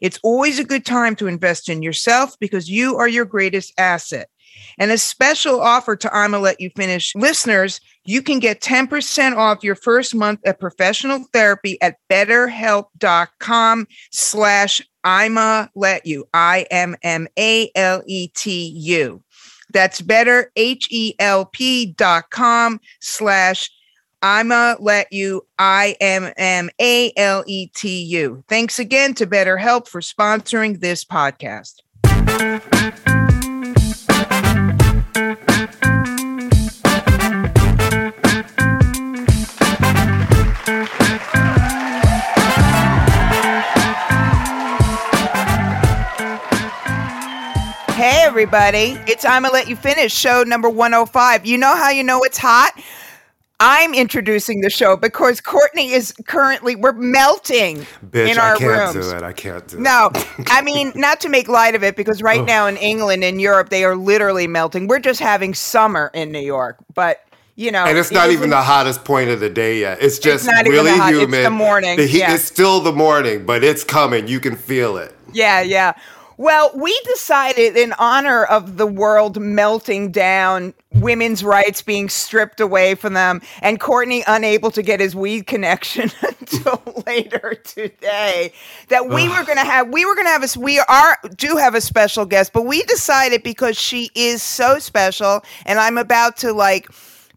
It's always a good time to invest in yourself because you are your greatest asset. And a special offer to I'ma Let You Finish listeners, you can get 10% off your first month of professional therapy at betterhelp.com slash I'ma Let You, I-M-M-A-L-E-T-U. That's better, H-E-L-P dot com slash I'ma let you, I M M A L E T U. Thanks again to BetterHelp for sponsoring this podcast. Hey, everybody. It's I'ma Let You Finish, show number 105. You know how you know it's hot? I'm introducing the show because Courtney is currently, we're melting Bitch, in our rooms. I can't rooms. do it. I can't do No, it. No, I mean, not to make light of it, because right oh. now in England and Europe, they are literally melting. We're just having summer in New York, but you know, And it's not isn't- even the hottest point of the day yet. It's just not even really the hot- it's the morning, The heat, yeah. It's still the morning, but it's coming. You can feel it. Yeah, yeah. Well, we decided in honor of the world melting down, women's rights being stripped away from them, and Courtney unable to get his weed connection until later today, that we were going to have we were going to have a we are do have a special guest, but we decided because she is so special, and I'm about to like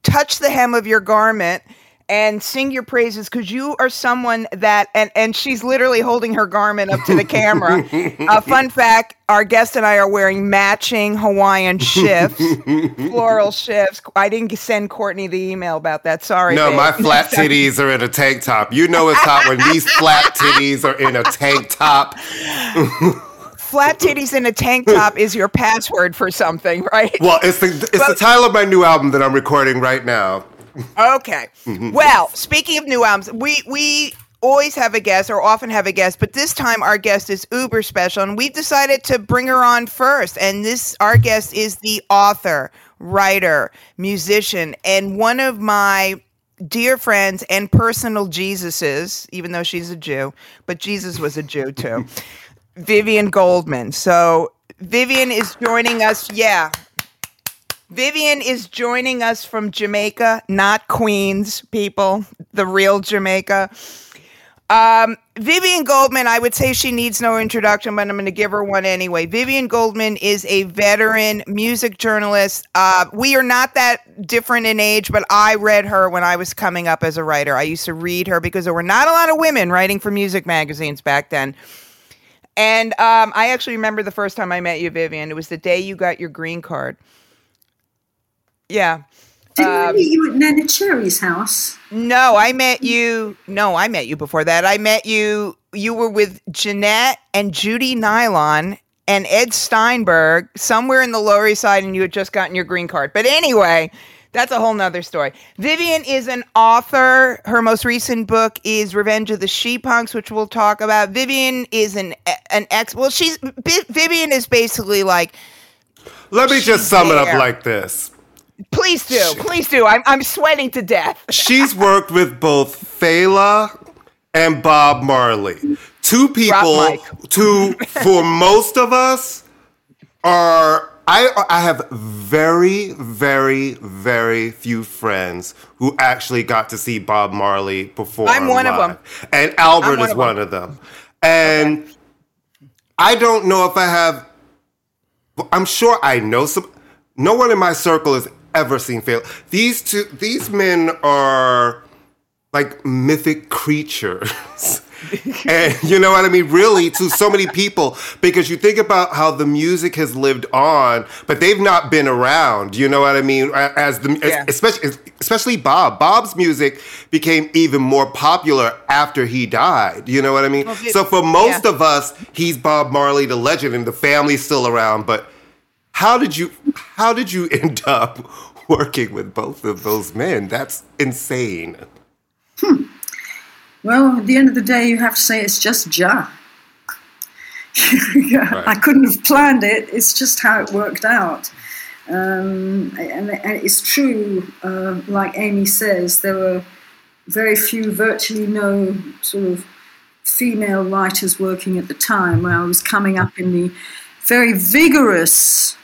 touch the hem of your garment and sing your praises because you are someone that and and she's literally holding her garment up to the camera uh, fun fact our guest and i are wearing matching hawaiian shifts floral shifts i didn't send courtney the email about that sorry No, babe. my flat titties are in a tank top. You know it's hot when these flat titties are in a tank top. flat titties in a tank top is your password for something right Well, it's the it's the title of my new album that I'm recording right now. Okay. Mm-hmm. Well, speaking of new albums, we we always have a guest or often have a guest, but this time our guest is uber special and we've decided to bring her on first. And this our guest is the author, writer, musician, and one of my dear friends and personal Jesuses, even though she's a Jew, but Jesus was a Jew too. Vivien Goldman. So Vivien is joining us. Yeah, Vivien is joining us from Jamaica, not Queens, people, the real Jamaica. Um, Vivien Goldman, I would say she needs no introduction, but I'm going to give her one anyway. Vivien Goldman is a veteran music journalist. Uh, we are not that different in age, but I read her when I was coming up as a writer. I used to read her because there were not a lot of women writing for music magazines back then. And um, I actually remember the first time I met you, Vivien. It was the day you got your green card. Yeah. Didn't Um, we meet you at Neneh Cherry's house? No, I met you. No, I met you before that. I met you. You were with Jeanette and Judy Nylon and Ed Steinberg somewhere in the Lower East Side, and you had just gotten your green card. But anyway, that's a whole nother story. Vivien is an author. Her most recent book is Revenge of the She Punks, which we'll talk about. Vivien is an an ex. Well, she's Vivien is basically like. Let me just sum it up like this. Please do, please do. I'm I'm sweating to death. She's worked with both Fela and Bob Marley. Two people to for most of us are I I have very very very few friends who actually got to see Bob Marley perform. I'm one of them. And Albert one is of one of them. And I don't know if I have I'm sure I know some No one in my circle has ever seen Fela. These two, these men are like mythic creatures. and you know what I mean? Really, to so many people, because you think about how the music has lived on, but they've not been around. You know what I mean? As the yeah. especially especially Bob. Bob's music became even more popular after he died. You know what I mean? Well, so for most yeah. of us, he's Bob Marley, the legend, and the family's still around. But how did you how did you end up working with both of those men? That's insane. Hmm. Well, at the end of the day, you have to say it's just Jah. yeah, right. I couldn't have planned it. It's just how it worked out. Um, and, and, it's true, uh, like Amy says, there were very few, virtually no sort of female writers working at the time when I was coming up in the very vigorous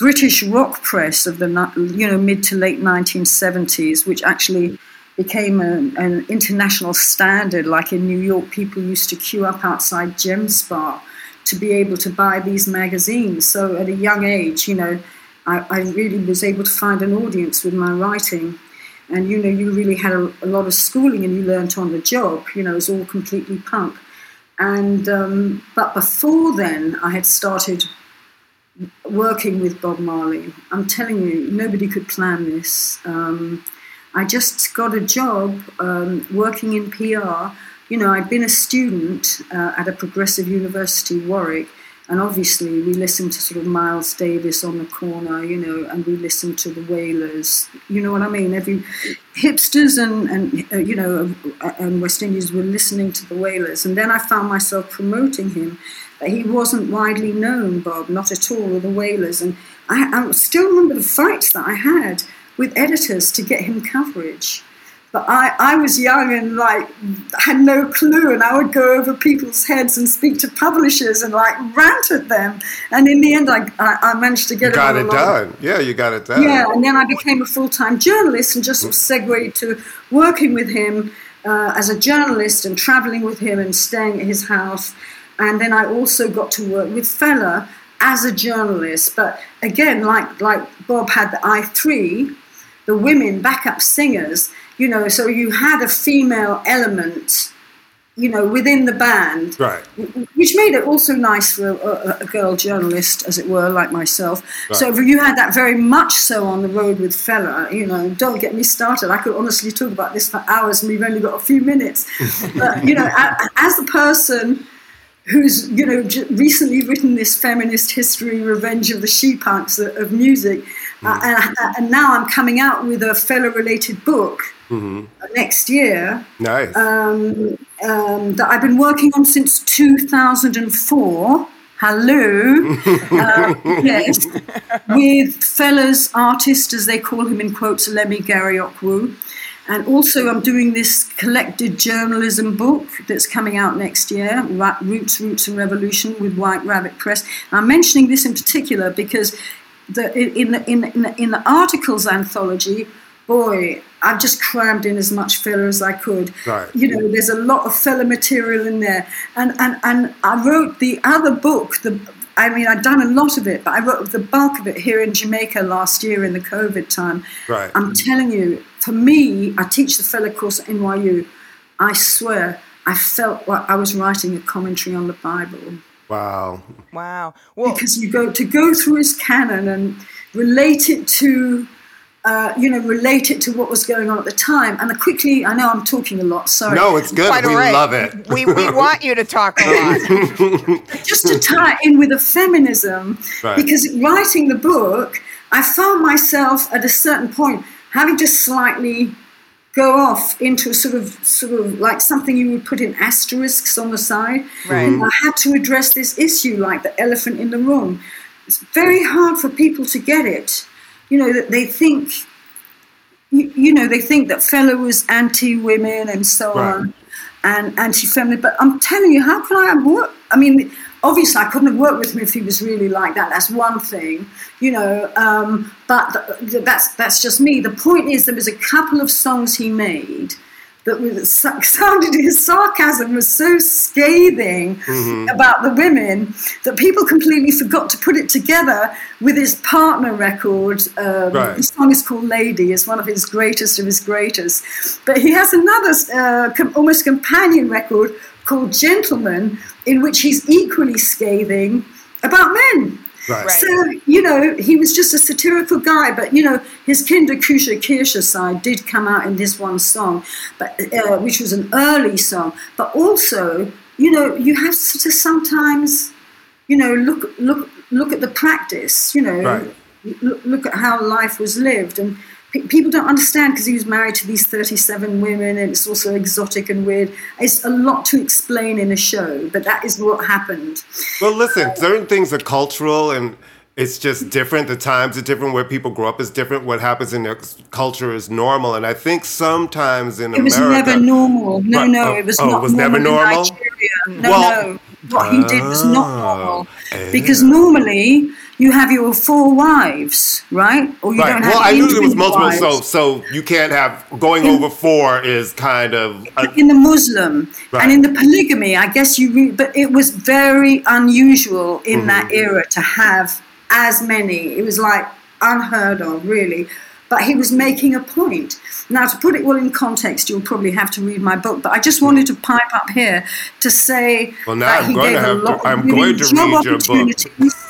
British rock press of the you know mid to late 1970s, which actually became a, an international standard. Like in New York, people used to queue up outside Gem Spa to be able to buy these magazines. So at a young age, you know, I, I really was able to find an audience with my writing. And you know, you really had a, a lot of schooling, and you learnt on the job. You know, it was all completely punk. And um, but before then, I had started working with Bob Marley. I'm telling you, nobody could plan this. Um, I just got a job um, working in PR. You know, I'd been a student uh, at a progressive university, Warwick, and obviously we listened to sort of Miles Davis on the corner, you know, and we listened to the Wailers. You know what I mean? Every hipsters and and uh, you know uh, and West Indians were listening to the Wailers, and then I found myself promoting him. He wasn't widely known, Bob, not at all, or the Wailers. and I, I still remember the fights that I had with editors to get him coverage. But I, I was young and like had no clue, and I would go over people's heads and speak to publishers and like rant at them. And in the end, I, I, I managed to get you got it, it done. Yeah, you got it done. Yeah, and then I became a full time journalist and just sort of segued to working with him uh, as a journalist and traveling with him and staying at his house. And then I also got to work with Fela as a journalist. But again, like like Bob had the I three the women backup singers, you know, so you had a female element, you know, within the band, right? Which made it also nice for a, a girl journalist, as it were, like myself. Right. So you had that very much so on the road with Fela. You know, don't get me started. I could honestly talk about this for hours, and we've only got a few minutes. but you know, as the person who's you know recently written this feminist history, Revenge of the She Punks of music. Uh, and, uh, and, now I'm coming out with a Fela related book mm-hmm. next year. Nice. Um, um, that I've been working on since 2004. Hello. uh, yes. With Fela's artist, as they call him in quotes, Lemi Ghariokwu. And also, I'm doing this collected journalism book that's coming out next year, Roots, Roots and Revolution with White Rabbit Press. I'm mentioning this in particular because the, in, the, in, in, the, in the articles anthology, boy, I've just crammed in as much filler as I could. Right. You know, there's a lot of filler material in there. And, and, and I wrote the other book, the, I mean, I'd done a lot of it, but I wrote the bulk of it here in Jamaica last year in the COVID time. Right. I'm telling you, for me, I teach the Fela course at NYU. I swear, I felt like I was writing a commentary on the Bible. Wow. Wow. Well, because you go to go through his canon and relate it to, uh, you know, relate it to what was going on at the time. And quickly, I know I'm talking a lot. Sorry. No, it's good. Quite we right. love it. We, we want you to talk a lot. Just to tie in with the feminism, right. because writing the book, I found myself at a certain point having to slightly go off into a sort of sort of like something you would put in asterisks on the side. Right. I had to address this issue like the elephant in the room. It's very hard for people to get it. You know that they think you, you know they think that Fela was anti-women and so right. on and anti-feminine. But I'm telling you, how can I work? I mean, obviously, I couldn't have worked with him if he was really like that. That's one thing, you know. Um, but th- that's that's just me. The point is, there was a couple of songs he made that was, sounded his sarcasm was so scathing mm-hmm. about the women that people completely forgot to put it together with his partner record. Um, right. His song is called Lady, it's one of his greatest of his greatest. But he has another uh, com- almost companion record called Gentleman, in which he's equally scathing about men. Right. So, you know, he was just a satirical guy, but, you know, his Kinder Küche Kirche side did come out in this one song, but uh, which was an early song. But also, you know, you have to sometimes, you know, look, look, look at the practice, you know, right. look, look at how life was lived. And people don't understand because he was married to these 37 women and it's also exotic and weird. It's a lot to explain in a show, but that is what happened. Well, listen, certain things are cultural and it's just different. The times are different. Where people grow up is different. What happens in their culture is normal. And I think sometimes in America, it was never normal. No, right. no, it oh, was oh, not. It was never normal. No, well, no. What he did was not normal oh, because normally you have your four wives, right? Or you right. don't have well, I knew there was multiple, wives. so so you can't have going in, over four is kind of a, in the Muslim right. and in the polygamy. I guess you, re, but it was very unusual in mm-hmm. that era to have as many. It was like unheard of, really. But he was making a point. Now, to put it all in context, you'll probably have to read my book. But I just wanted to pipe up here to say well, now that I'm he going gave to have a lot to, I'm going to read your book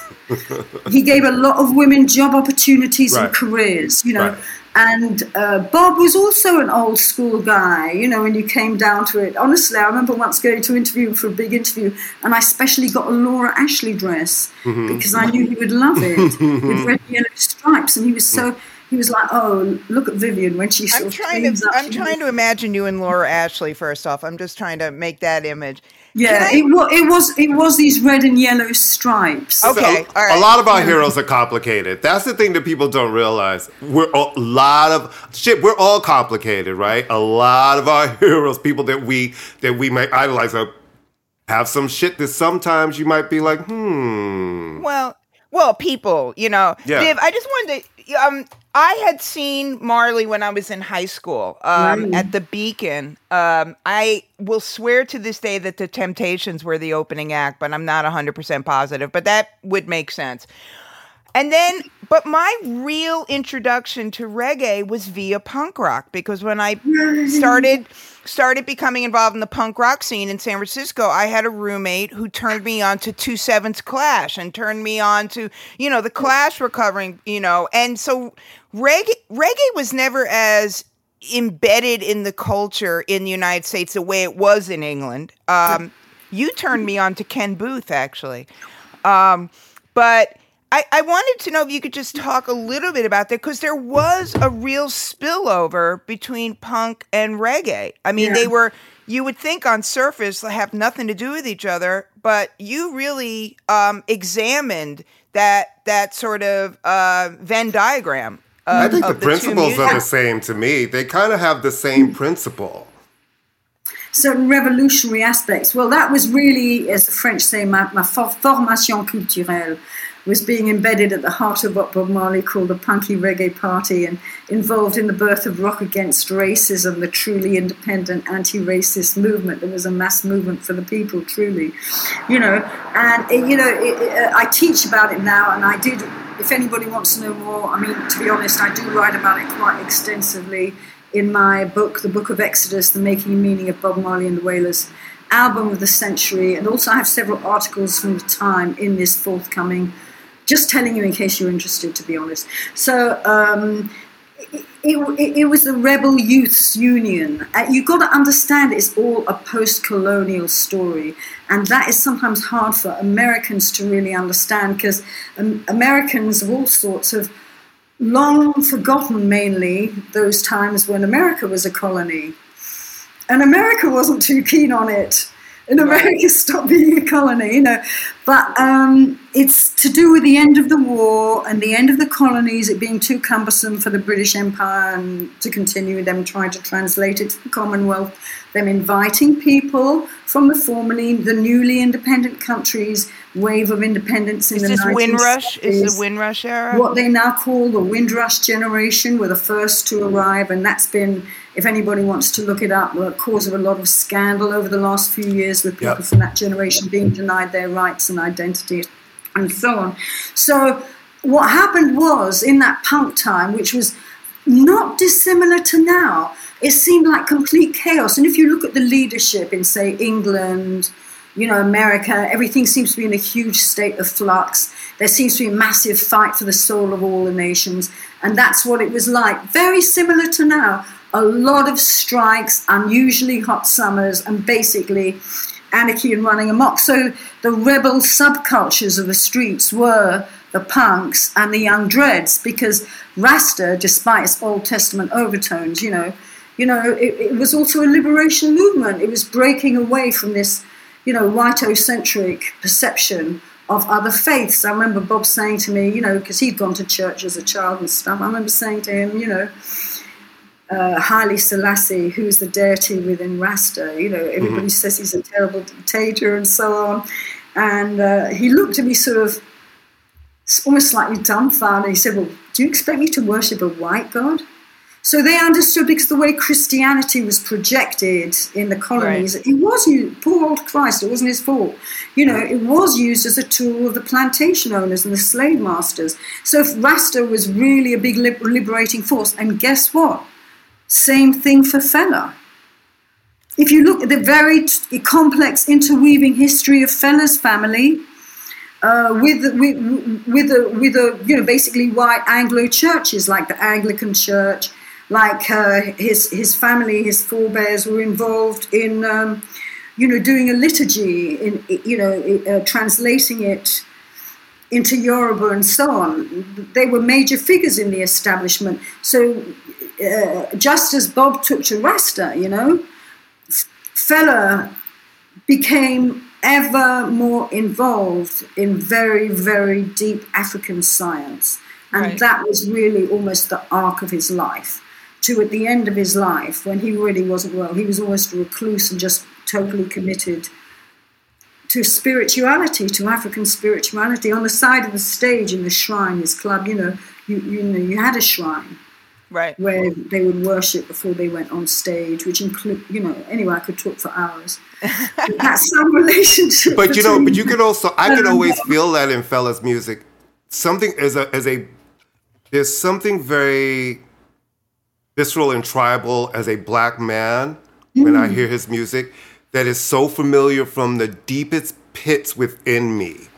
he gave a lot of women job opportunities right. and careers, you know. Right. And uh, Bob was also an old school guy, you know, when you came down to it. Honestly, I remember once going to interview for a big interview, and I specially got a Laura Ashley dress mm-hmm. because I knew he would love it with red and yellow stripes. And he was so he was like, "Oh, look at Vivien when she." I'm trying to. Up, I'm trying to imagine you and Laura Ashley. First off, I'm just trying to make that image. Yeah, I... it, was, it was it was these red and yellow stripes. Okay, so, A lot of our heroes are complicated. That's the thing that people don't realize. We're a lot of shit. We're all complicated, right? A lot of our heroes, people that we that we might idolize, are, have some shit that sometimes you might be like, hmm. Well, well, people, you know, yeah. Viv, I just wanted to. Um, I had seen Marley when I was in high school um, mm. at the Beacon. Um, I will swear to this day that the Temptations were the opening act, but I'm not 100% positive, but that would make sense. And then, but my real introduction to reggae was via punk rock because when I started started becoming involved in the punk rock scene in San Francisco, I had a roommate who turned me on to Two Sevens Clash and turned me on to you know the Clash recovering, you know, and so reggae reggae was never as embedded in the culture in the United States the way it was in England. Um, you turned me on to Ken Boothe actually, um, but I, I wanted to know if you could just talk a little bit about that because there was a real spillover between punk and reggae. I mean, yeah. they were, you would think on surface, they have nothing to do with each other, but you really um, examined that that sort of uh, Venn diagram. I think the, the principles are the same to me. They kind of have the same principle certain revolutionary aspects. Well, that was really, as the French say, ma, ma formation culturelle was being embedded at the heart of what Bob Marley called the punky reggae party and involved in the birth of Rock Against Racism, the truly independent anti-racist movement. There was a mass movement for the people, truly, you know. And it, you know, it, it, uh, I teach about it now, and I did. If anybody wants to know more, I mean, to be honest, I do write about it quite extensively in my book, The Book of Exodus: The Making and Meaning of Bob Marley and the Wailers album of the century, and also I have several articles from the time in this forthcoming just telling you in case you're interested, to be honest. So um, it, it, it, was the Rebel Youths Union. Uh, you've got to understand it's all a post colonial story. And that is sometimes hard for Americans to really understand because um, Americans of all sorts have long forgotten mainly those times when America was a colony. And America wasn't too keen on it in America stop being a colony, you know. But um, it's to do with the end of the war and the end of the colonies, it being too cumbersome for the British Empire and to continue them trying to translate it to the Commonwealth, them inviting people from the formerly, the newly independent countries wave of independence in is the this 1960s. Windrush? Is the Windrush era? What they now call the Windrush generation were the first to arrive, and that's been, if anybody wants to look it up, the cause of a lot of scandal over the last few years with people Yep. from that generation being denied their rights and identity and so on. So, what happened was in that punk time, which was not dissimilar to now, it seemed like complete chaos. And if you look at the leadership in, say, England, you know, America, everything seems to be in a huge state of flux. There seems to be a massive fight for the soul of all the nations. And that's what it was like. Very similar to now. A lot of strikes, unusually hot summers, and basically anarchy and running amok. So the rebel subcultures of the streets were the punks and the young dreads because Rasta, despite its Old Testament overtones, you know, you know, it, it was also a liberation movement. It was breaking away from this, you know, white-ocentric perception of other faiths. I remember Bob saying to me, you know, because he'd gone to church as a child and stuff. I remember saying to him, you know, uh, Haile Selassie, who's the deity within Rasta. You know, everybody says he's a terrible dictator and so on. And uh, he looked at me sort of almost slightly dumbfounded. He said, Well, do you expect me to worship a white God? So they understood because the way Christianity was projected in the colonies, it was used, poor old Christ, it wasn't his fault. You know, it was used as a tool of the plantation owners and the slave masters. So if Rasta was really a big lib- liberating force, and guess what? Same thing for Fela. If you look at the very t- complex interweaving history of Fela's family, uh, with with with a with a you know basically white Anglo churches like the Anglican Church, like uh, his his family, his forebears were involved in um, you know doing a liturgy, in you know uh, translating it into Yoruba and so on. They were major figures in the establishment. So uh, just as Bob took to Rasta, you know, Fela became ever more involved in very, very deep African science. And Right. that was really almost the arc of his life. To at the end of his life, when he really wasn't well, he was almost a recluse and just totally committed to spirituality, to African spirituality. On the side of the stage in the shrine, his club, you know, you, you know, you had a shrine right. where they would worship before they went on stage, which include, you know, anyway, I could talk for hours. That's some relationship. But you know, but you could also I could always feel that in Fela's music. Something as a as a there's something very visceral and tribal as a black man when I mm. hear his music that is so familiar from the deepest pits within me.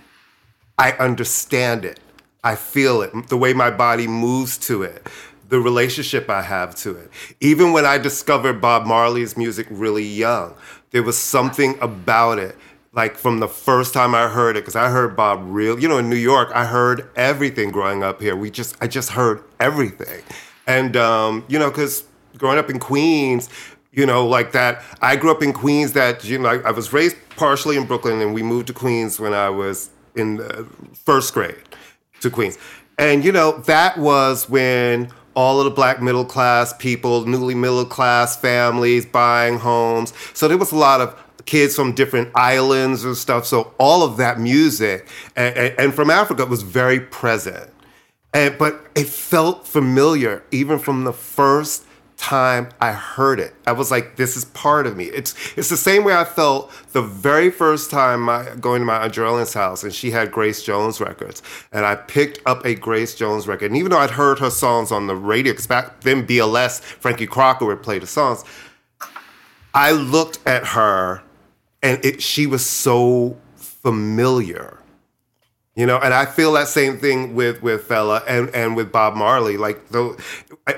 I understand it. I feel it. The way my body moves to it. The relationship I have to it. Even when I discovered Bob Marley's music really young, there was something about it. Like from the first time I heard it, because I heard Bob real, you know, in New York, I heard everything growing up here. We just, I just heard everything. And, um, you know, because growing up in Queens, you know, like that. I grew up in Queens. That you know, I, I was raised partially in Brooklyn, and we moved to Queens when I was in the first grade to Queens. And you know, that was when all of the black middle class people, newly middle class families buying homes. So there was a lot of kids from different islands and stuff. So all of that music and, and, from Africa was very present. And, but it felt familiar even from the first time I heard it. I was like, this is part of me. It's it's the same way I felt the very first time I, going to my Aunt house and she had Grace Jones records. And I picked up a Grace Jones record. And even though I'd heard her songs on the radio, because back then BLS, Frankie Crocker would play the songs, I looked at her and it, she was so familiar you know and i feel that same thing with with Fela and and with bob marley like though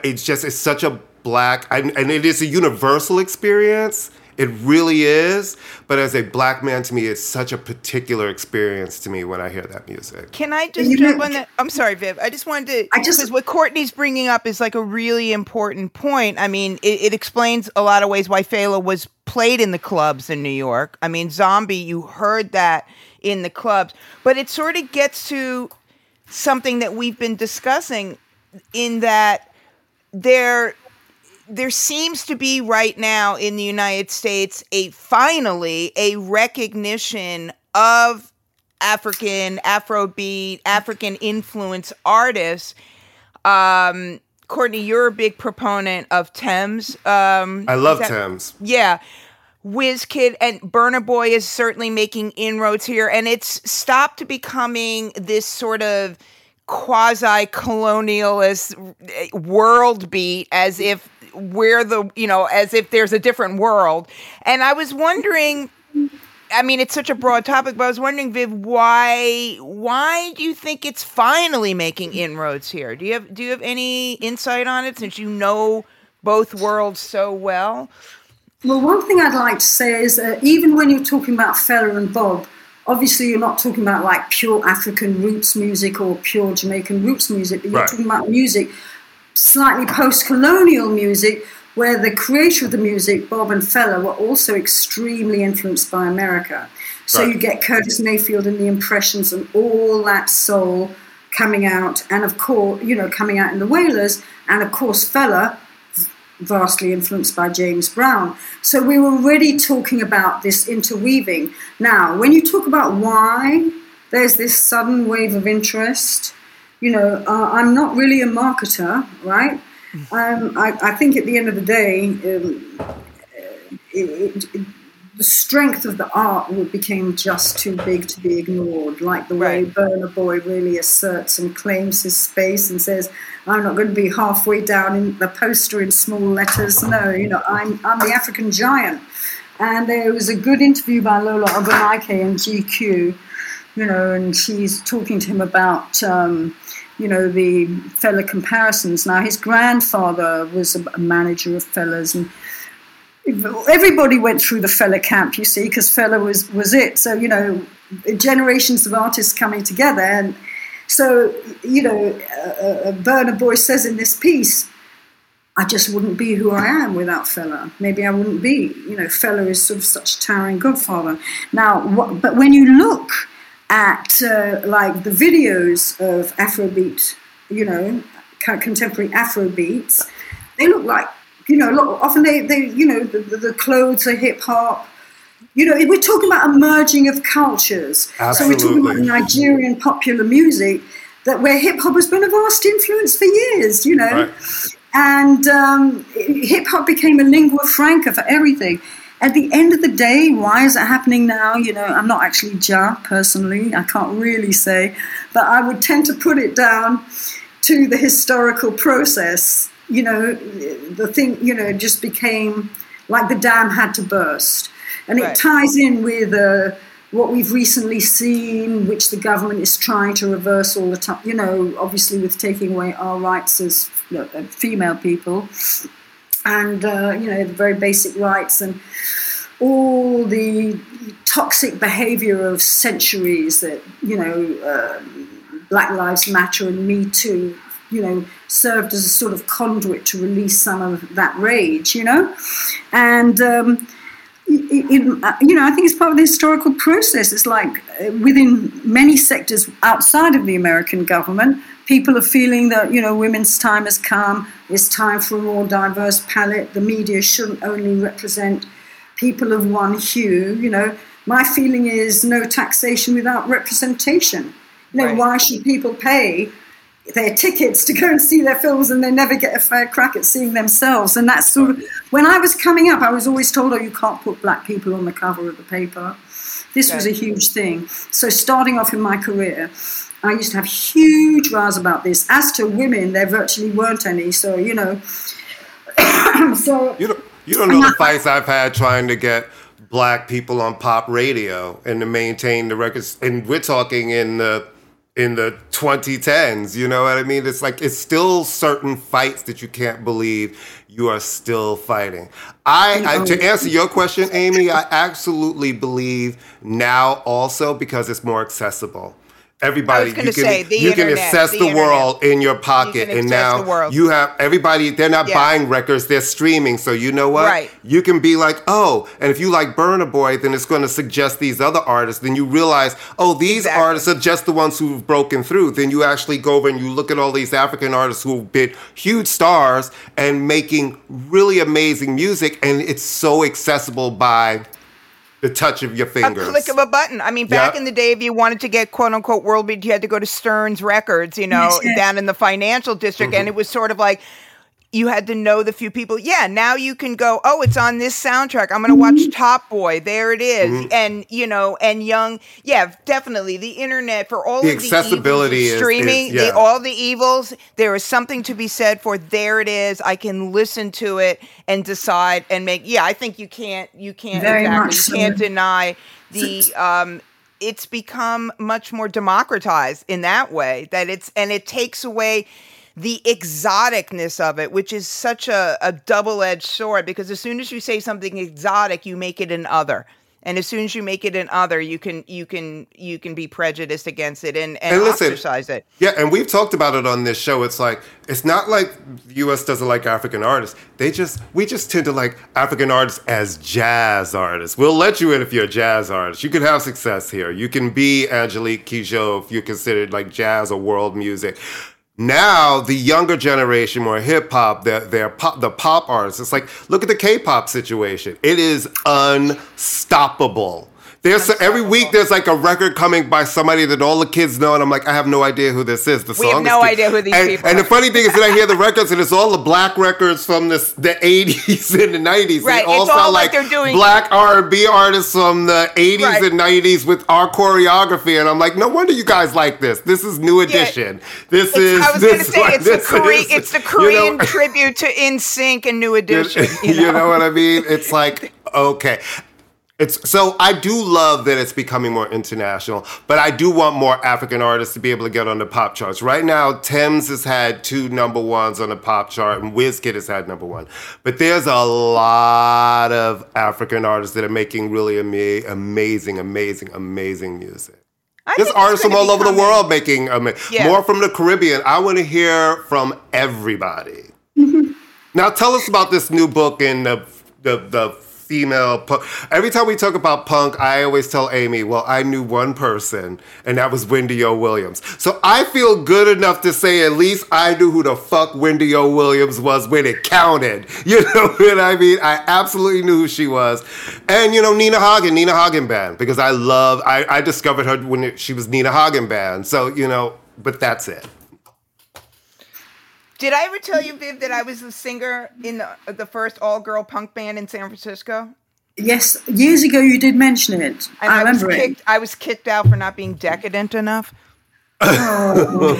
it's just it's such a black and, and it is a universal experience it really is but as a black man to me it's such a particular experience to me when i hear that music Can I just You jump know- on that? I'm sorry, Viv. I just wanted to. I just- because what Courtney's bringing up is like a really important point. I mean, it, it explains a lot of ways why Fela was played in the clubs in New York. I mean, Zombie, you heard that in the clubs, but it sort of gets to something that we've been discussing in that there there seems to be right now in the United States a finally a recognition of African Afrobeat, African influence artists. Um, Courtney, you're a big proponent of Tems. Um, I love that, Tems. Yeah. Wizkid and Burna Boy is certainly making inroads here, and it's stopped becoming this sort of quasi colonialist world beat as if we're the, you know, as if there's a different world. And I was wondering I mean, it's such a broad topic, but I was wondering, Viv, why why do you think it's finally making inroads here? Do you have do you have any insight on it since you know both worlds so well? Well, one thing I'd like to say is that even when you're talking about Fela and Bob, obviously you're not talking about like pure African roots music or pure Jamaican roots music, but you're right. talking about music, slightly post-colonial music, where the creator of the music, Bob and Fela, were also extremely influenced by America. So right. you get Curtis Mayfield and the Impressions and all that soul coming out, and of course, you know, coming out in the Wailers, and of course, Fela, vastly influenced by James Brown. So we were already talking about this interweaving. Now, when you talk about why there's this sudden wave of interest, you know, uh, I'm not really a marketer, right? Um, I, I, think at the end of the day, um, it, it, the strength of the art became just too big to be ignored. Like the way right. Burna Boy really asserts and claims his space and says, "I'm not going to be halfway down in the poster in small letters. No, you know, I'm I'm the African giant." And there was a good interview by Lola Ogunnaike in GQ, you know, and she's talking to him about. Um, you know, the Fela comparisons. Now, his grandfather was a manager of Fela's, and everybody went through the Fela camp, you see, because Fela was, was it. So, you know, generations of artists coming together. And so, you know, uh, uh, Boy says in this piece, I just wouldn't be who I am without Fela. Maybe I wouldn't be. You know, Fela is sort of such a towering godfather. Now, what, but when you look at uh, like the videos of Afrobeat, you know, contemporary Afrobeats, they look like, you know, often they, they you know, the, the clothes are hip hop. You know, we're talking about a merging of cultures. Absolutely. So we're talking about Nigerian popular music that where hip hop has been a vast influence for years, you know. Right. And um, hip hop became a lingua franca for everything at the end of the day, why is it happening now? You know, I'm not actually Ja personally, I can't really say, but I would tend to put it down to the historical process. You know, the thing, you know, just became like the dam had to burst. And right. it ties in with uh, what we've recently seen, which the government is trying to reverse all the time, you know, obviously with taking away our rights as female people and uh, you know the very basic rights and all the toxic behavior of centuries that you know uh, Black Lives Matter and Me Too you know served as a sort of conduit to release some of that rage you know and um, uh, you know, I think it's part of the historical process. It's like uh, within many sectors outside of the American government, people are feeling that you know women's time has come. It's time for a more diverse palette. The media shouldn't only represent people of one hue. You know, my feeling is no taxation without representation. You know, right. why should people pay their tickets to go and see their films and they never get a fair crack at seeing themselves? And that's sort of when I was coming up, I was always told, "Oh, you can't put black people on the cover of the paper." This was a huge thing. So starting off in my career, I used to have huge rows about this. As to women, there virtually weren't any. So you know, so you don't you don't know the fights I've had trying to get black people on pop radio and to maintain the records. And we're talking in the in the 2010s. You know what I mean? It's like it's still certain fights that you can't believe you are still fighting. I, I to answer your question, Amy, I absolutely believe now also because it's more accessible everybody you can say, you internet, can access the, the world in your pocket you and now you have everybody they're not yeah. buying records they're streaming so you know what right. you can be like oh and if you like Burna Boy then it's going to suggest these other artists then you realize oh these exactly. artists are just the ones who've broken through then you actually go over and you look at all these African artists who've been huge stars and making really amazing music and it's so accessible by the touch of your fingers. A click of a button. I mean, back Yep. in the day, if you wanted to get quote unquote world beat, you had to go to Stern's Records, you know, Yes, yes. down in the financial district. Mm-hmm. And it was sort of like you had to know the few people. Yeah, now you can go, oh, it's on this soundtrack. I'm going to watch Top Boy. There it is. Mm-hmm. And, you know, and young. Yeah, definitely. The internet for all The of the accessibility evils is- of is- streaming, yeah. the, all the evils, there is something to be said for there it is. I can listen to it and decide and make. Yeah, I think you can't, you can't, Very exactly. much you so. can't deny the um it's become much more democratized in that way that it's and it takes away the exoticness of it which is such a, a double-edged sword because as soon as you say something exotic you make it an other and as soon as you make it an other you can you can you can be prejudiced against it and and, And listen, ostracize it Yeah, and we've talked about it on this show. It's like it's not like the U.S. doesn't like African artists. They just we just tend to like African artists as jazz artists. We'll let you in if you're a jazz artist. You can have success here. You can be Angelique Kidjo if you're considered like jazz or world music. Now the younger generation, more hip hop, they're, pop, the pop artists. It's like look at the K-pop situation. It is unstoppable. There's every week there's like a record coming by somebody that all the kids know, and I'm like, I have no idea who this is. The We have song no idea who these and, people And the funny thing is that I hear the records, and it's all the black records from the the 80s and the 90s. Right, They all it's all sound like they're doing- black R&B artists from the 80s Right. and 90s with our choreography, and I'm like, no wonder you guys like this. This is New Edition. This It's, is. I was going to say like it's the Korean, it's the you know- tribute to NSYNC and New Edition. you, know? what I mean? It's like okay. It's so I do love that it's becoming more international, but I do want more African artists to be able to get on the pop charts. Right now, Tems has had two number ones on the pop chart, and Wizkid has had number one. But there's a lot of African artists that are making really ama- amazing, amazing, amazing music. I There's artists from all over the world making ama- Yeah. more from the Caribbean. I want to hear from everybody. now, tell us about this new book in the the, the female. Punk. Every time we talk about punk, I always tell Amy, "Well, I knew one person, and that was Wendy O. Williams." So I feel good enough to say at least I knew who the fuck Wendy O. Williams was when it counted. You know what I mean? I absolutely knew who she was, and you know Nina Hagen, Nina Hagen band, because I love. I, I discovered her when it, she was Nina Hagen band. So you know, but that's it. Did I ever tell you, Viv, that I was the singer in the, uh, the first all girl punk band in San Francisco? Yes, years ago you did mention it. And I was remember it. kicked. I was kicked out for not being decadent enough. You're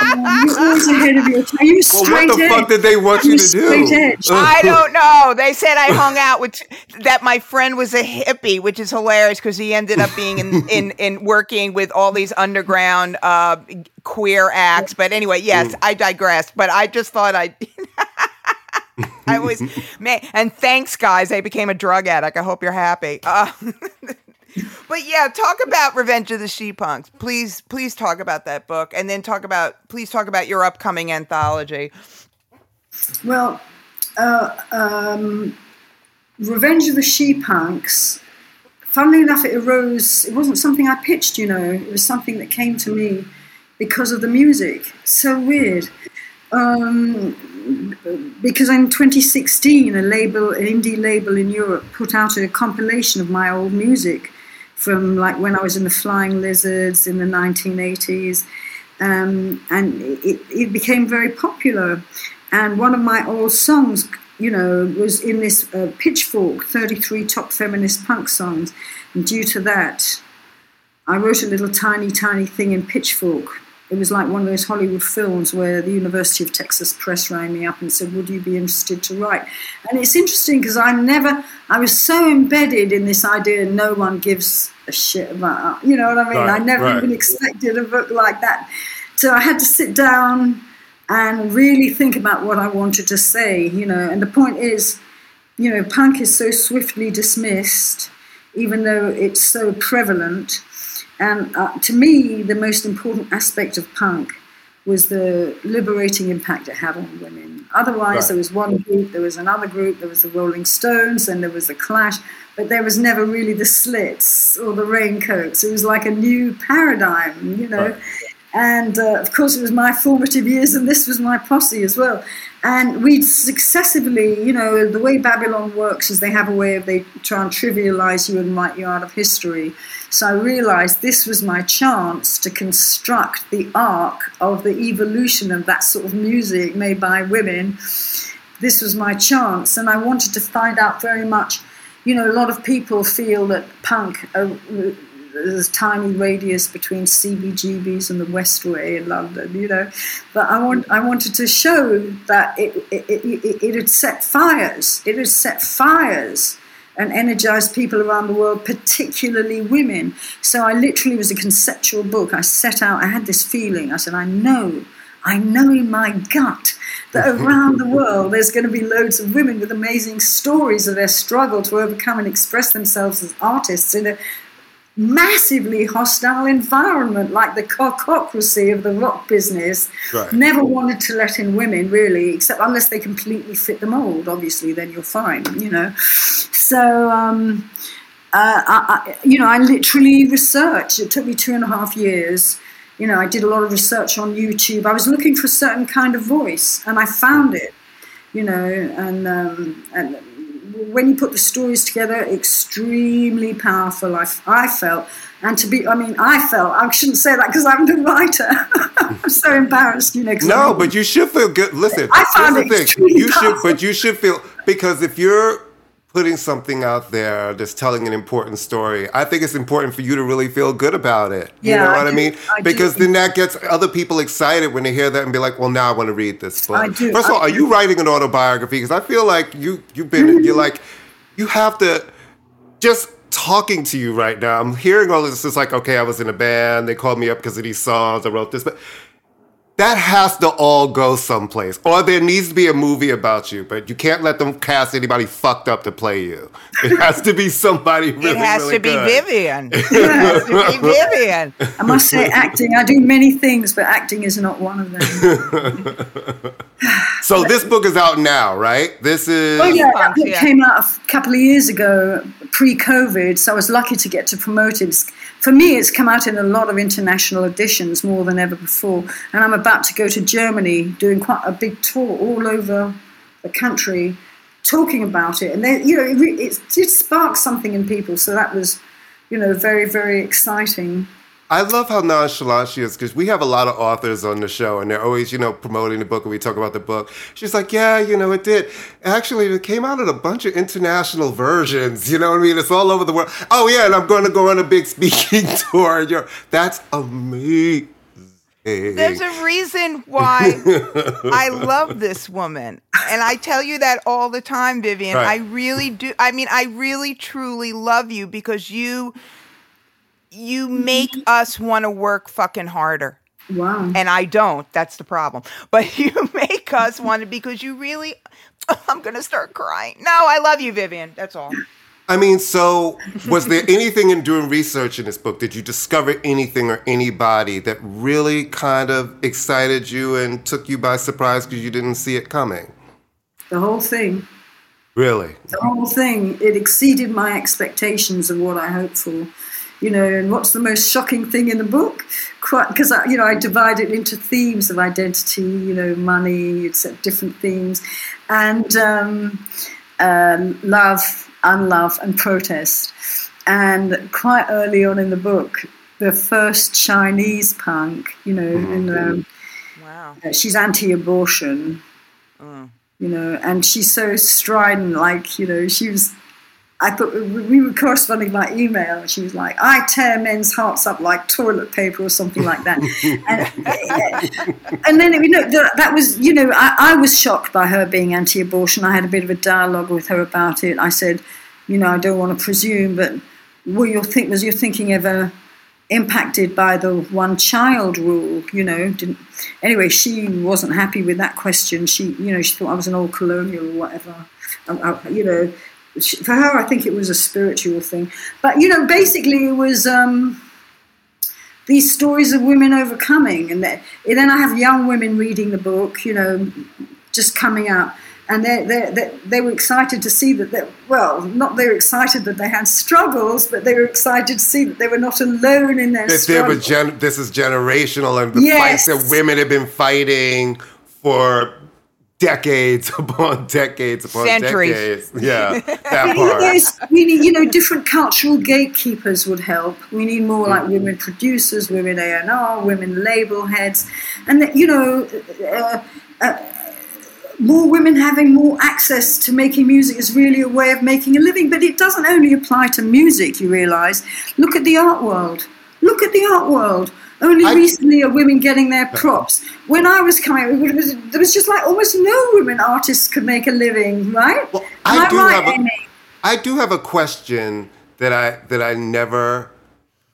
always ahead of your time. Are you Well, what the edge? fuck did they want you You're to do? edge. I don't know. They said I hung out with that. My friend was a hippie, which is hilarious because he ended up being in, in in working with all these underground uh, queer acts. But anyway, yes, I digressed. But I just thought I. I was man, and thanks, guys. I became a drug addict. I hope you're happy. Uh, but yeah, talk about Revenge of the She Punks. Please, please talk about that book, and then talk about please talk about your upcoming anthology. Well, uh, um, Revenge of the She Punks, funnily enough, it arose, it wasn't something I pitched, you know, it was something that came to me because of the music. So weird. Um, because in 2016, a label, an indie label in Europe, put out a compilation of my old music from like when I was in the Flying Lizards in the 1980s, um, and it, it became very popular. And one of my old songs, you know, was in this uh, Pitchfork 33 top feminist punk songs. And due to that, I wrote a little tiny, tiny thing in Pitchfork. It was like one of those Hollywood films where the University of Texas Press rang me up and said, Would you be interested to write? And it's interesting because I'm never, I was so embedded in this idea no one gives a shit about, you know what I mean? Right, I never right. even expected a book like that. So I had to sit down and really think about what I wanted to say, you know. And the point is, you know, punk is so swiftly dismissed, even though it's so prevalent. And uh, to me, the most important aspect of punk was the liberating impact it had on women. Otherwise, Right. there was one group, there was another group, there was the Rolling Stones, and there was the Clash, but there was never really the Slits or the Raincoats. It was like a new paradigm, you know. Right. and uh, of course it was my formative years, and this was my posse as well. And we successively, you know, the way Babylon works is they have a way of they try and trivialize you and write you out of history. So I realized this was my chance to construct the arc of the evolution of that sort of music made by women. This was my chance, and I wanted to find out very much. You know, a lot of people feel that punk. Uh, there's a tiny radius between CBGBs and the Westway in London, you know. But I want I wanted to show that it it, it, it had set fires. It had set fires and energized people around the world, particularly women. So I literally was a conceptual book. I set out. I had this feeling. I said, I know. I know in my gut that around the world there's going to be loads of women with amazing stories of their struggle to overcome and express themselves as artists in a massively hostile environment, like the cockocracy of the rock business. Right. Never wanted to let in women, really, except unless they completely fit the mold. Obviously, then you're fine, you know. So, um, uh, I, I, you know, I literally researched. It took me two and a half years. You know, I did a lot of research on YouTube. I was looking for a certain kind of voice, and I found it. You know, and um, and when you put the stories together, extremely powerful. I, I felt, and to be, I mean, I felt. I shouldn't say that because I'm a writer. I'm so embarrassed, you know. No, but you should feel good. Listen, I found it the thing. You should, but you should feel because if you're putting something out there that's telling an important story, I think it's important for you to really feel good about it. You yeah, know what I, I mean? I because do. then that gets other people excited when they hear that and be like, "Well, now I want to read this book." I do. First of all, are you writing an autobiography? Because I feel like you you've been mm-hmm. you're like you have to just talking to you right now. I'm hearing all this. It's like, okay, I was in a band. They called me up because of these songs. I wrote this, but that has to all go someplace. Or there needs to be a movie about you, but you can't let them cast anybody fucked up to play you. It has to be somebody really, It has really to be Vivien. It has to be Vivien. I must say, acting. I do many things, but acting is not one of them. so this book is out now, right? This is. Oh yeah, that book came out a couple of years ago, pre-COVID. So I was lucky to get to promote it for me, it's come out in a lot of international editions more than ever before. And I'm about to go to Germany, doing quite a big tour all over the country, talking about it. And then, you know, it, it, it sparked something in people. So that was, you know, very, very exciting. I love how nonchalant she is because we have a lot of authors on the show and they're always, you know, promoting the book and we talk about the book. She's like, yeah, you know, it did. Actually, it came out in a bunch of international versions. You know what I mean? It's all over the world. Oh, yeah, and I'm going to go on a big speaking tour. You're, that's amazing. There's a reason why I love this woman. And I tell you that all the time, Vivien. Right. I really do. I mean, I really, truly love you because you you mm-hmm. make us want to work fucking harder. Wow. And I don't. That's the problem. But you make us want to because you really I'm going to start crying. No, I love you, Vivien. That's all. I mean, so was there anything in doing research in this book? Did you discover anything or anybody that really kind of excited you and took you by surprise because you didn't see it coming? The whole thing. Really? The whole thing. It exceeded my expectations of what I hoped for you know, and what's the most shocking thing in the book? Because you know, I divide it into themes of identity, you know, money, it's different themes, and um, um, love, unlove, and protest. And quite early on in the book, the first Chinese punk, you know, mm-hmm. and um, wow, uh, she's anti-abortion. Mm. You know, and she's so strident, like you know, she was I thought we were corresponding by email. And she was like, "I tear men's hearts up like toilet paper" or something like that. and, and, then you know that was you know I, I, was shocked by her being anti-abortion. I had a bit of a dialogue with her about it. I said, you know, I don't want to presume, but were your think was your thinking ever impacted by the one-child rule? You know, didn't anyway. She wasn't happy with that question. She you know she thought I was an old colonial or whatever. I, I, you know for her, I think it was a spiritual thing. But you know, basically, it was um, these stories of women overcoming, and, that, and then I have young women reading the book. You know, just coming up, and they, they, were excited to see that, they, well, not they were excited that they had struggles, but they were excited to see that they were not alone in their That there struggles. was gen- this is generational, and the Yes. fights that women have been fighting for decades upon decades upon Centuries. decades. Yeah, that part. those- we need, you know, different cultural gatekeepers would help. We need more like women producers, women A and R, women label heads, and that, you know, uh, uh, more women having more access to making music is really a way of making a living. But it doesn't only apply to music. You realise. Look at the art world. Look at the art world. Only I- recently are women getting their props. When I was coming, was, there was just like almost no women artists could make a living, right? Well, Am I do right, have a- I do have a question that I that I never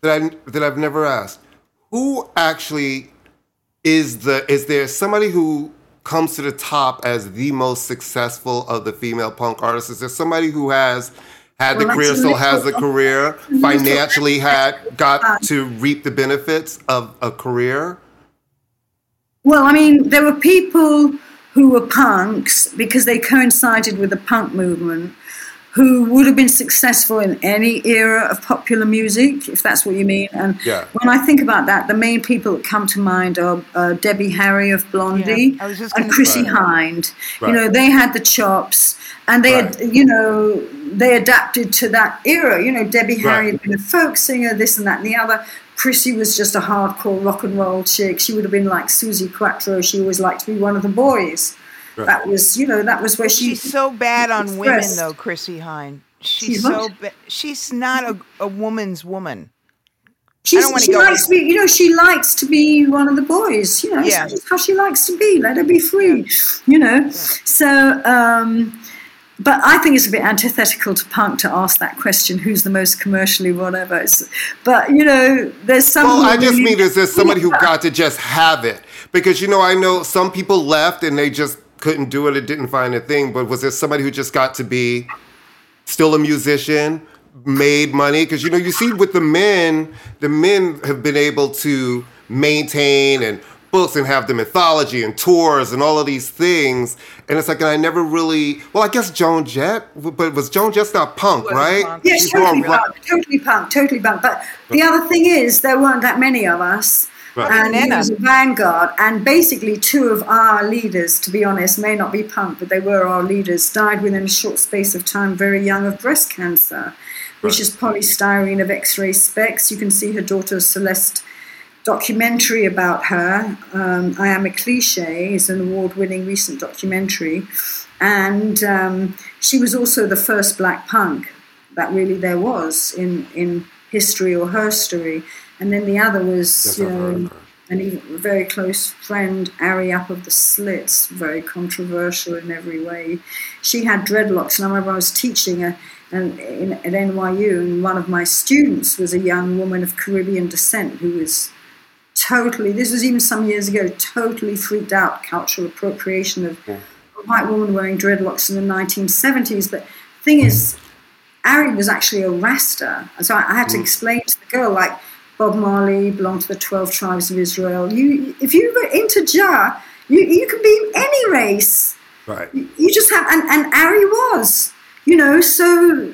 that I that I've never asked. Who actually is the is there somebody who comes to the top as the most successful of the female punk artists? Is there somebody who has had the career, still has the career, financially had got to reap the benefits of a career? Well, I mean, there were people who were punks because they coincided with the punk movement who would have been successful in any era of popular music, if that's what you mean. And Yeah. when I think about that, the main people that come to mind are uh, Debbie Harry of Blondie Yeah, I was just and gonna Chrissie say. Hynde. Right. You know, they had the chops and they, had, you know, they adapted to that era. You know, Debbie Harry Right. had been a folk singer, this and that and the other. Chrissie was just a hardcore rock and roll chick. She would have been like Suzi Quatro. She always liked to be one of the boys. Right. That was, you know, that was where she. She's so bad on women, though, Chrissie Hynde. She's She's so what? ba- she's not a, a woman's woman. She's, she go likes to be, you know, she likes to be one of the boys. You know, Yeah. just how she likes to be. Let her be free. You know, so. um but I think it's a bit antithetical to punk to ask that question: Who's the most commercially whatever? It's, but you know, there's some. Well, I just mean is there somebody who got to just have it? Because you know, I know some people left and they just couldn't do it. It didn't find a thing. But was there somebody who just got to be still a musician, made money? Because you know, you see with the men, the men have been able to maintain and books and have the mythology and tours and all of these things. And it's like, and I never really. Well, I guess Joan Jett, but was Joan Jett not punk, right? punk. Yes, She's totally more rock- punk, totally punk, totally punk. But the other thing is, there weren't that many of us. Right. And he was a vanguard. And basically, two of our leaders, to be honest, may not be punk, but they were our leaders, died within a short space of time, very young, of breast cancer, which Right. is Poly Styrene of X-Ray Spex. You can see her daughter Celeste documentary about her. Um, I Am a Cliche is an award winning recent documentary. And um, she was also the first black punk that really there was in, in history or her story. And then the other was, Yes, you know, an even a very close friend, Ari Up of the Slits, very controversial in every way. She had dreadlocks, and I remember I was teaching a, and in, at NYU, and one of my students was a young woman of Caribbean descent who was totally, this was even some years ago, totally freaked out cultural appropriation of a white woman wearing dreadlocks in the 1970s. But the thing is, Ari was actually a Rasta. And so I, I had to mm. explain to the girl, like, Bob Marley belonged to the 12 tribes of Israel. You, if you were into Jah, you, you can be any race. Right. You just have, and, and Ari was, you know, so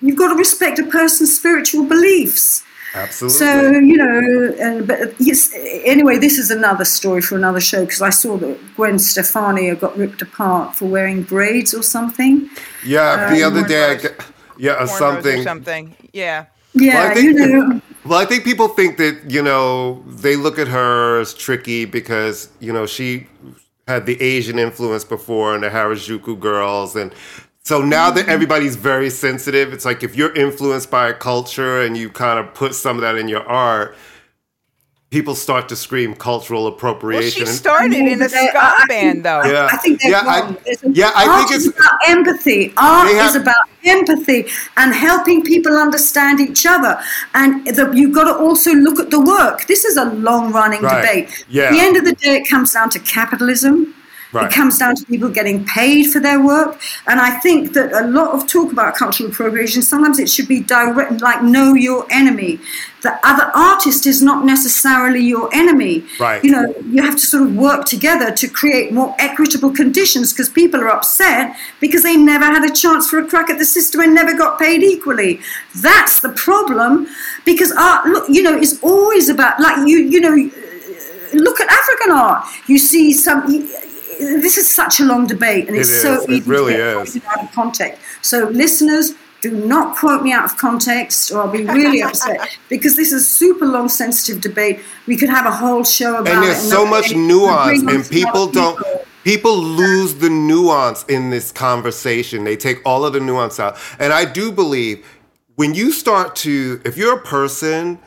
you've got to respect a person's spiritual beliefs. Absolutely. So you know, uh, but yes, anyway, this is another story for another show because I saw that Gwen Stefani got ripped apart for wearing braids or something. yeah, the uh, other day, I yeah, or something. Or something. Yeah. Yeah, Well, I you know, Well, I think people think that you know they look at her as tricky because you know she had the Asian influence before and the Harajuku girls, and so now that everybody's very sensitive, it's like if you're influenced by a culture and you kind of put some of that in your art, people start to scream cultural Well, appropriation. she And- started in a ska I- I band, think- though. Yeah. I think they're Yeah, wrong. There's yeah, I art think is it's- about empathy. Art have- is about empathy and helping people understand each other. And the, you've got to also look at the work. This is a long-running Right. debate. Yeah. At the end of the day, it comes down to capitalism. Right. It comes down to people getting paid for their work. And I think that a lot of talk about cultural appropriation, sometimes it should be direct, like know your enemy. The other artist is not necessarily your enemy. Right. You know, you have to sort of work together to create more equitable conditions because people are upset because they never had a chance for a crack at the system and never got paid equally. That's the problem because art, look, you know, is always about, like, you, you know, look at African art. You see some this is such a long debate, and it's It so is. It easy really to get is. out of context. So, listeners, do not quote me out of context, or I'll be really upset because this is a super long, sensitive debate. We could have a whole show about and it. there's so nobody- much nuance and people don't people. people lose the nuance in this conversation they take all of the nuance out and i do believe when you start to if you're a person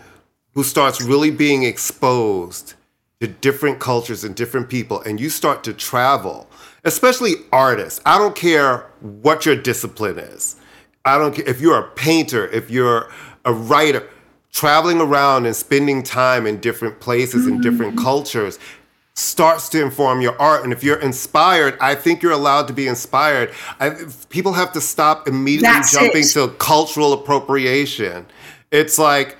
who starts really being exposed to different cultures and different people and you start to travel especially artists. I don't care what your discipline is. I don't care if you're a painter if you're a writer traveling around and spending time in different places and different mm-hmm. cultures starts to inform your art and if you're inspired i think you're allowed to be inspired. I, people have to stop immediately That's jumping it. to cultural appropriation. It's like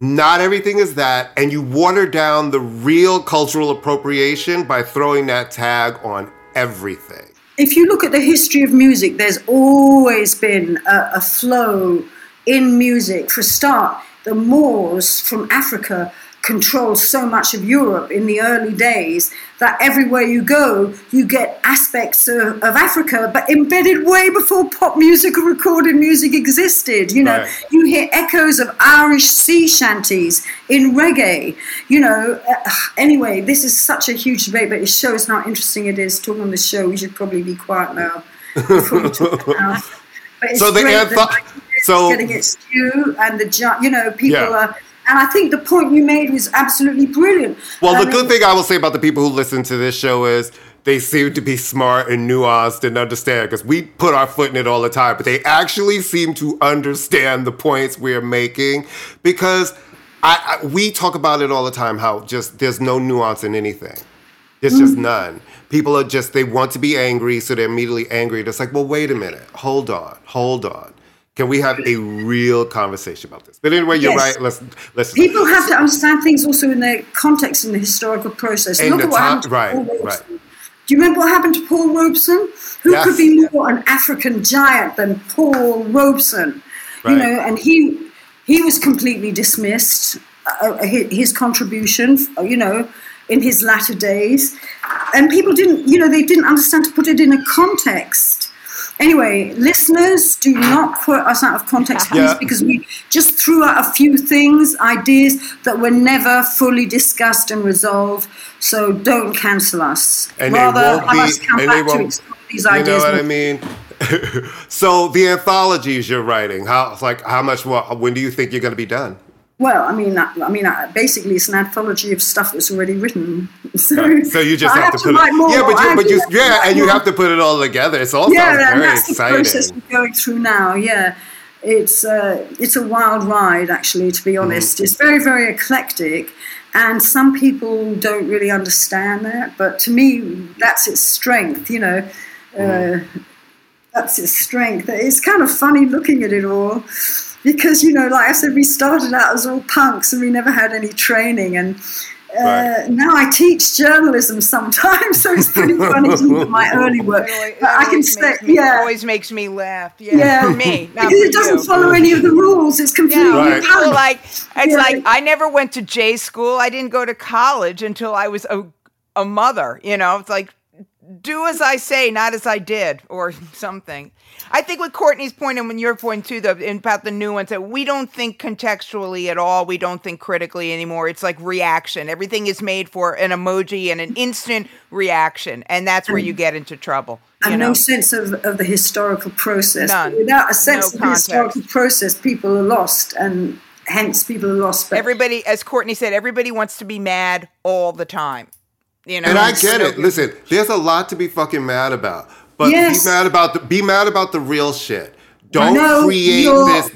not everything is that and you water down the real cultural appropriation by throwing that tag on everything if you look at the history of music, there's always been a, a flow in music. For a start, the Moors from Africa controlled so much of Europe in the early days that everywhere you go, you get aspects of, of Africa, but embedded way before pop music or recorded music existed. You know, Right. you hear echoes of Irish sea shanties in reggae. You know, uh, anyway, this is such a huge debate, but it shows how interesting it is. Talking on the show, we should probably be quiet now. before we talk about- But it's So the that so- getting due, and the you know people Yeah. are. And I think the point you made was absolutely brilliant. Well, I the good thing I will say about the people who listen to this show is they seem to be smart and nuanced and understand because we put our foot in it all the time, but they actually seem to understand the points we're making because I, I we talk about it all the time how just there's no nuance in anything. There's just Mm-hmm. none. People are just they want to be angry, so they're immediately angry. It's like, well, wait a minute, hold on, hold on. Can we have a real conversation about this? But anyway, you're Yes. right. Let's let's People have to understand things also in their context in the historical process. And Look at what happened to right, Paul Robeson. right. Do you remember what happened to Paul Robeson? Who Yes. could be more an African giant than Paul Robeson? You know, and he he was completely dismissed. Uh, his, his contribution, uh, you know, in his latter days, and people didn't, you know, they didn't understand to put it in a context. Anyway, listeners, do not quote us out of context, please, Yeah. because we just threw out a few things, ideas that were never fully discussed and resolved. So don't cancel us. And they Rather, won't have be- us come back to explore these You know what I mean? so the anthologies you're writing, how like how much? More, when do you think you're going to be done? Well, I mean, I, I mean, I, basically, it's an anthology of stuff that's already written. So, So you just have, have to put write it. more. Yeah, but you, but you, yeah, and you have to put it all together. It's all yeah, very that's the process we're going through now. Yeah, it's uh, it's a wild ride, actually. To be Mm-hmm. honest, it's very very eclectic, and some people don't really understand that. But to me, that's its strength. You know, Mm-hmm. uh, that's its strength. It's kind of funny looking at it all. Because you know, like I said, we started out as all punks and we never had any training, and uh, Right. now I teach journalism sometimes, so it's pretty funny to look at my early work. Really, But I can always say, makes me, yeah, always makes me laugh. Yeah, yeah, for me, because for it doesn't you. follow any of the rules. It's completely Yeah, Right. people punk. like it's Yeah. like I never went to J school. I didn't go to college until I was a a mother. You know, it's like do as I say, not as I did, or something. I think with Courtney's point and when your point too, though, about the nuance that we don't think contextually at all. We don't think critically anymore. It's like reaction. Everything is made for an emoji and an instant reaction, and that's where you get into trouble. And know, no sense of, of the historical process. None. Without a sense No of the historical process, people are lost, and hence people are lost. But everybody, as Courtney said, everybody wants to be mad all the time. You know, And I get so it. good. Listen, there's a lot to be fucking mad about, but Yes. be mad about the be mad about the real shit. Don't Know create this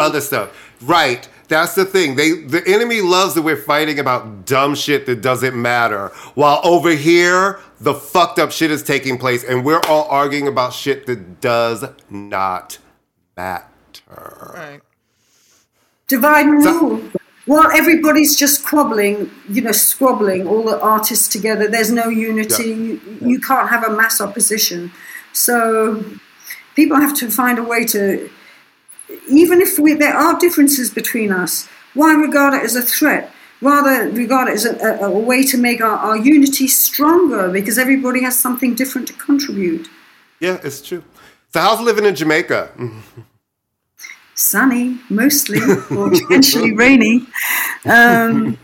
other stuff. Right. That's the thing. They the enemy loves that we're fighting about dumb shit that doesn't matter. While over here, the fucked up shit is taking place and we're all arguing about shit that does not matter. Right. Divide and rule. While everybody's just squabbling, you know, squabbling, all the artists together, there's no unity. Yeah. You, you can't have a mass opposition. So people have to find a way to, even if we, there are differences between us, why regard it as a threat? Rather regard it as a, a, a way to make our, our unity stronger because everybody has something different to contribute. Yeah, it's true. So how's living in Jamaica? sunny mostly, or potentially rainy. Um,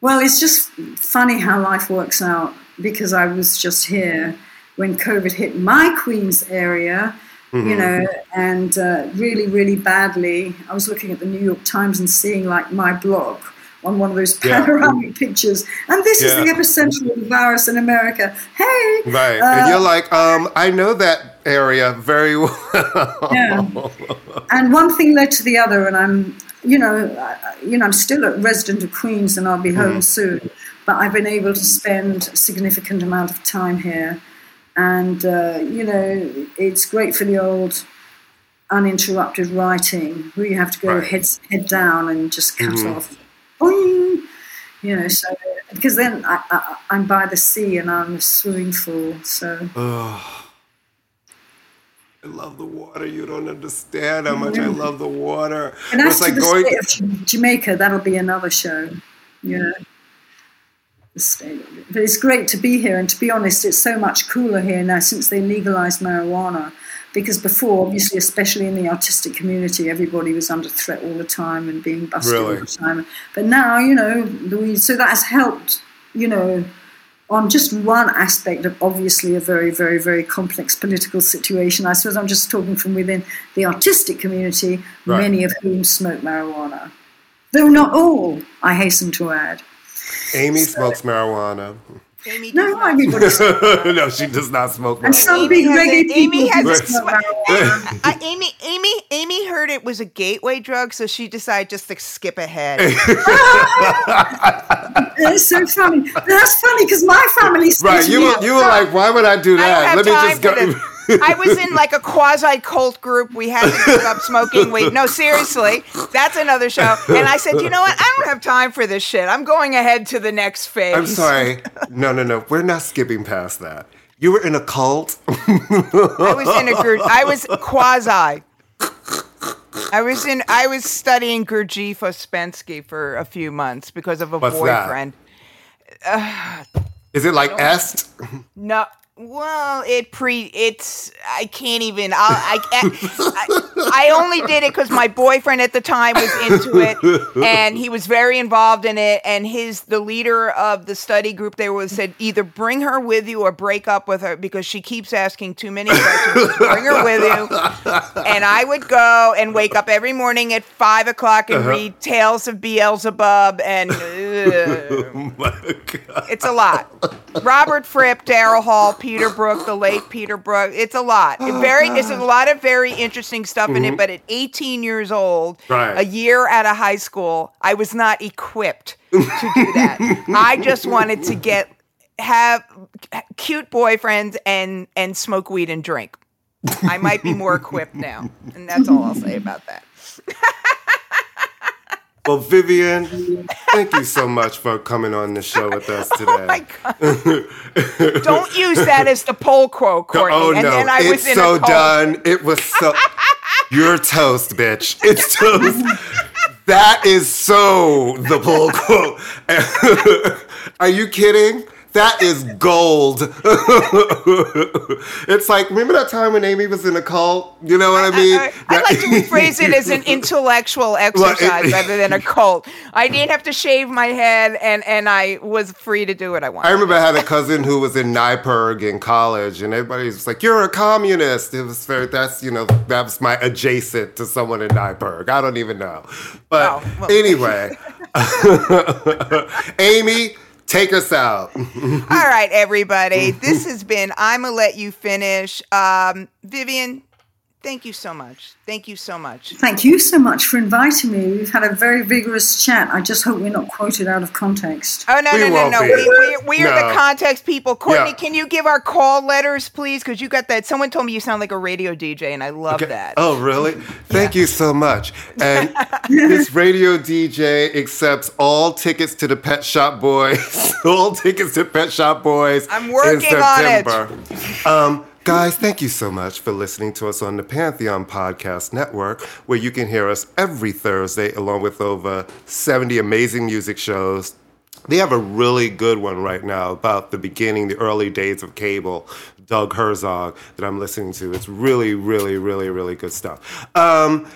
well, it's just funny how life works out because I was just here when COVID hit my Queens area, mm-hmm. you know, and uh, really, really badly. I was looking at the New York Times and seeing like my blog on one of those panoramic yeah. pictures. And this yeah. is the epicenter of the virus in America. Hey! Right. Uh, and you're like, um, I know that area very well. yeah. And one thing led to the other, and I'm, you know, you know, I'm still a resident of Queens, and I'll be home mm. soon. But I've been able to spend a significant amount of time here, and uh, you know, it's great for the old uninterrupted writing, where you have to go right. head head down and just cut mm-hmm. off boing, you know. So because then I, am by the sea and I'm a swimming pool, so. Oh, I love the water. You don't understand how much I love the water. And it's like the going state of Jamaica. That'll be another show. Yeah. But it's great to be here, and to be honest, it's so much cooler here now since they legalized marijuana because before, obviously, especially in the artistic community, everybody was under threat all the time and being busted really? all the time. But now, you know, so that has helped, you know, on just one aspect of obviously a very, very, very complex political situation. I suppose I'm just talking from within the artistic community, right. many of whom smoke marijuana. Though not all, I hasten to add. Amy so, smokes marijuana. Amy no, I mean, no, she does not smoke. And some big reggae Amy has sm- uh, Amy, Amy, Amy heard it was a gateway drug, so she decided just to skip ahead. it's so funny. That's funny because my family. Right, you were, you were like, why would I do that? I Let me just go. I was in like a quasi cult group. We had to give up smoking weed. No, seriously, that's another show. And I said, you know what? I don't have time for this shit. I'm going ahead to the next phase. I'm sorry. No, no, no. We're not skipping past that. You were in a cult. I was in a group. I was quasi. I was in. I was studying Gurdjieff Ouspensky for a few months because of a What's boyfriend. Uh, Is it like est? No, well, it pre it's I can't even I I, I only did it because my boyfriend at the time was into it and he was very involved in it and his the leader of the study group they was said either bring her with you or break up with her because she keeps asking too many questions. bring her with you, and I would go and wake up every morning at five o'clock and uh-huh. read Tales of Beelzebub and it's a lot. Robert Fripp, Daryl Hall. Peter Brook, the late Peter Brook. It's a lot. Oh, very, it's a lot of very interesting stuff in it. Mm-hmm. But at 18 years old, right. a year out of high school, I was not equipped to do that. I just wanted to get have cute boyfriends and and smoke weed and drink. I might be more equipped now, and that's all I'll say about that. Well, Vivien, thank you so much for coming on the show with us today. Oh my God. Don't use that as the poll quote, Courtney. Oh, no. And I it's so done. It was so. You're toast, bitch. It's toast. that is so the poll quote. Are you kidding? That is gold. it's like, remember that time when Amy was in a cult? You know what I mean? I, I, I like to rephrase it as an intellectual exercise rather than a cult. I didn't have to shave my head and, and I was free to do what I wanted. I remember I had a cousin who was in NYPIRG in college and everybody was like, You're a communist. It was very, that's, you know, that was my adjacent to someone in NYPIRG. I don't even know. But oh, well. anyway, Amy, Take us out. All right, everybody. This has been I'm gonna let you finish. Um, Vivien, Thank you so much. Thank you so much. Thank you so much for inviting me. We've had a very vigorous chat. I just hope we're not quoted out of context. Oh no We no no no! be. We, we, we are the context people. Courtney, Yeah. can you give our call letters, please? Because you got that. Someone told me you sound like a radio DJ, and I love Okay. that. Oh, really? Thank you so much. And this radio DJ accepts all tickets to the Pet Shop Boys. all tickets to Pet Shop Boys. I'm working in on it. Um, guys, thank you so much for listening to us on the Pantheon Podcast Network, where you can hear us every Thursday, along with over 70 amazing music shows. They have a really good one right now about the beginning, the early days of cable. Doug Herzog that I'm listening to. It's really, really, really, really good stuff. Um,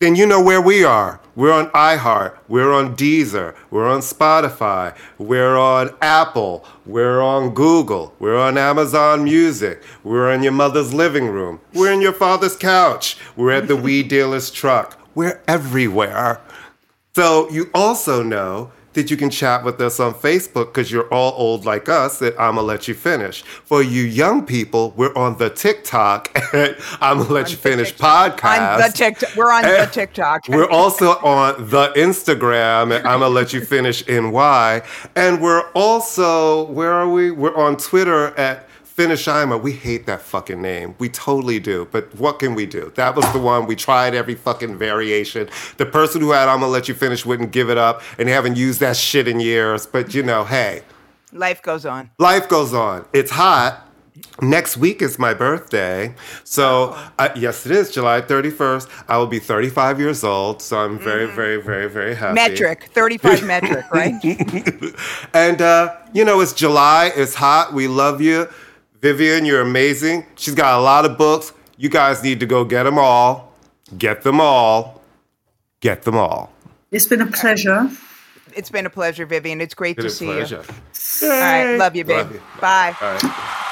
then you know where we are. We're on iHeart. We're on Deezer. We're on Spotify. We're on Apple. We're on Google. We're on Amazon Music. We're in your mother's living room. We're in your father's couch. We're at the weed dealer's truck. We're everywhere. So you also know that you can chat with us on Facebook because you're all old like us that I'ma let you finish. For you young people, we're on the TikTok at I'ma let you finish podcast. on the TikTok. We're on the TikTok. We're also on the Instagram at I'm gonna let you finish NY. And we're also, where are we? We're on Twitter at Finish Ima. We hate that fucking name. We totally do. But what can we do? That was the one we tried every fucking variation. The person who had I'm gonna let you finish wouldn't give it up, and haven't used that shit in years. But you know, hey, Life goes on. life goes on. It's hot. Next week is my birthday. So, uh, yes, it is July 31st. I will be 35 years old. So, I'm very, very, very, very happy. Metric, 35 metric, right? And, uh, you know, it's July. It's hot. We love you. Vivien, you're amazing. She's got a lot of books. You guys need to go get them all. Get them all. Get them all. It's been a pleasure. It's been a pleasure, Vivien. It's great Been to a see pleasure. you. All right. Love you, babe. Love you. Bye. All right.